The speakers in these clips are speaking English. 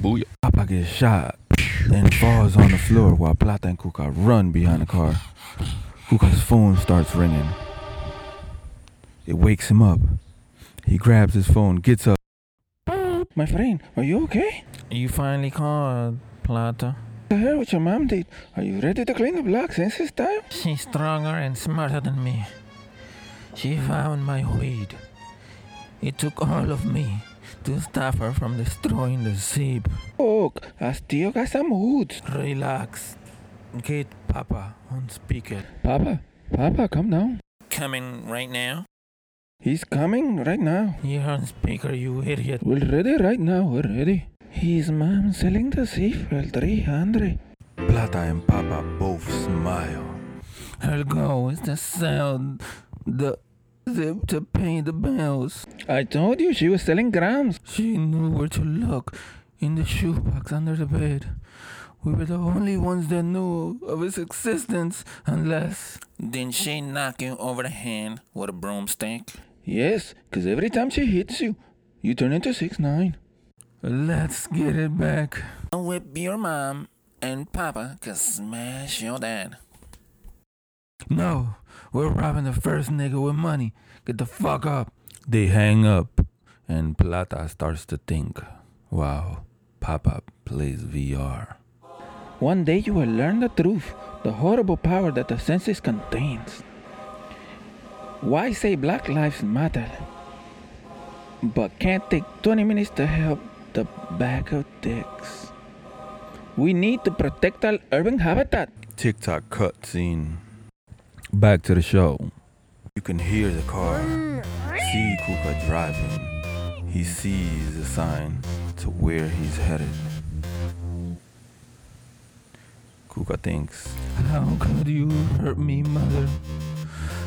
Booyah. Papa gets shot and falls on the floor while Plata and Kuka run behind the car. Kuka's phone starts ringing. It wakes him up. He grabs his phone, gets up. My friend, are you okay? You finally called, Plata. The hell with your mom did? Are you ready to clean the block since his time? She's stronger and smarter than me. She found my weed. It took all of me to stop her from destroying the ship. Look, I still got some woods. Relax. Get Papa on speaker. Papa, Papa, come down. Coming right now? He's coming right now. You're on speaker, you idiot. We're ready right now, we're ready. His mom selling the ship for 300. Plata and Papa both smile. Her goal is to sell the zip to pay the bills. I told you she was selling grams. She knew where to look in the shoebox under the bed. We were the only ones that knew of its existence, unless. Didn't she knock you over the head with a broomstick? Yes, 'cause every time she hits you, you turn into 6 9 Let's get it back. I'll whip your mom, and Papa can smash your dad. No, we're robbing the first nigga with money. Get the fuck up. They hang up, and Plata starts to think, wow, Papa plays VR. One day you will learn the truth, the horrible power that the census contains. Why say Black Lives Matter? But can't take 20 minutes to help the bag of dicks. We need to protect our urban habitat. TikTok cutscene. Back to the show. You can hear the car. See Kuka driving. He sees a sign to where he's headed. Kuka thinks, How could you hurt me, mother?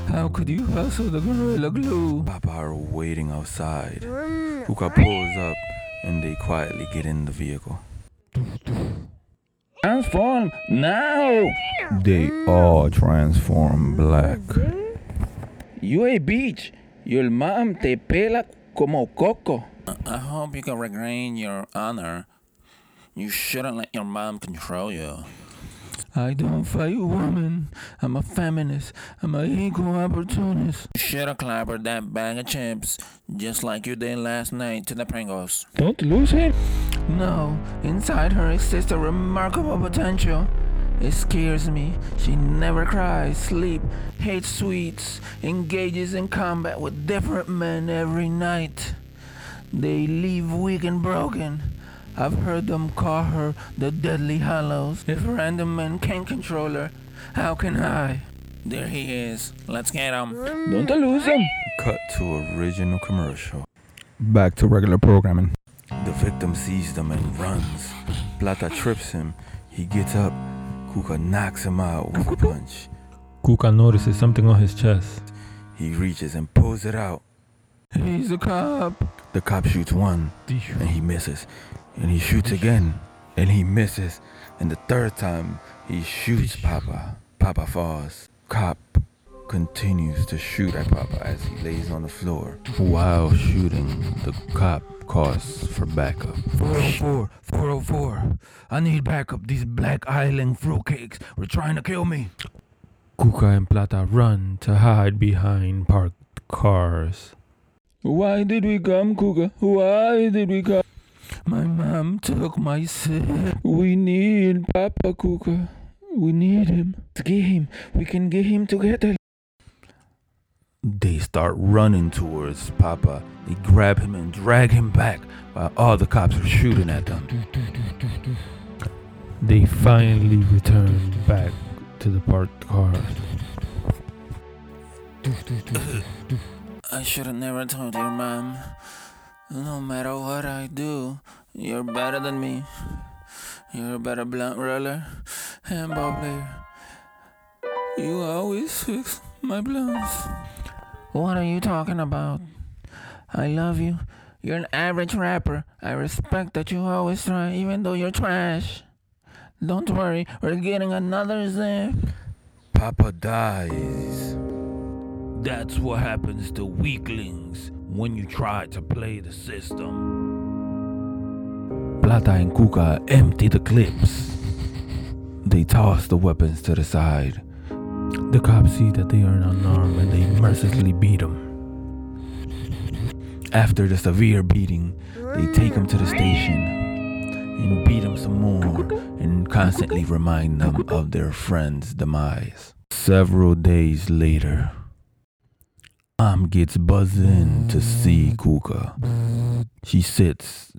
How could you hustle the gorilla glue? Papa are waiting outside. Mm. Kuka pulls up and they quietly get in the vehicle. Transform now! They all transform black. You a bitch. Your mom te pela como coco. I hope you can regain your honor. You shouldn't let your mom control you. I don't fight women. I'm a feminist. I'm an equal opportunist. Should have clappered that bag of chips just like you did last night to the Pringles. Don't lose him. No, inside her exists a remarkable potential. It scares me. She never cries, sleep, hates sweets, engages in combat with different men every night. They leave weak and broken. I've heard them call her the Deadly Hollows. If random men can't control her, how can I? There he is. Let's get him. Don't lose him. Cut to original commercial. Back to regular programming. The victim sees them and runs. Plata trips him. He gets up. Kuka knocks him out with a punch. Kuka notices something on his chest. He reaches and pulls it out. He's a cop. The cop shoots one and he misses. And he shoots again and he misses. And the third time he shoots Papa. Papa falls. Cop continues to shoot at Papa as he lays on the floor. While shooting, the cop calls for backup. 404, 404. I need backup. These Black Island fruitcakes were trying to kill me. Kuka and Plata run to hide behind parked cars. Why did we come, Kuka? Why did we come? My mom took my sip. We need Papa Kuka. We need him. Let's get him. We can get him together. They start running towards Papa. They grab him and drag him back while all the cops are shooting at them. They finally return back to the parked car. I should have never told your mom. No matter what I do, you're better than me. You're a better blunt roller and ball player. You always fix my blunts. What are you talking about? I love you. You're an average rapper. I respect that you always try, even though you're trash. Don't worry, we're getting another zip. Papa dies. That's what happens to weaklings when you try to play the system. Plata and Kuka empty the clips. They toss the weapons to the side. The cops see that they are unarmed and they mercilessly beat them. After the severe beating, they take him to the station and beat him some more and constantly remind them of their friend's demise. Several days later, Am gets buzzed in to see mm. Kuka. She sits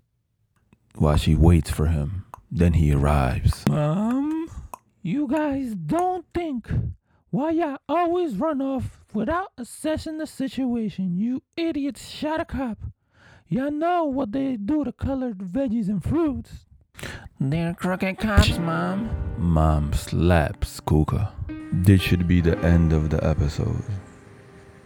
while she waits for him. Then he arrives. Mom, you guys don't think why y'all always run off without assessing the situation. You idiots shot a cop. Y'all know what they do to colored veggies and fruits. They're crooked cops, Mom. Mom slaps Kuka. This should be the end of the episode.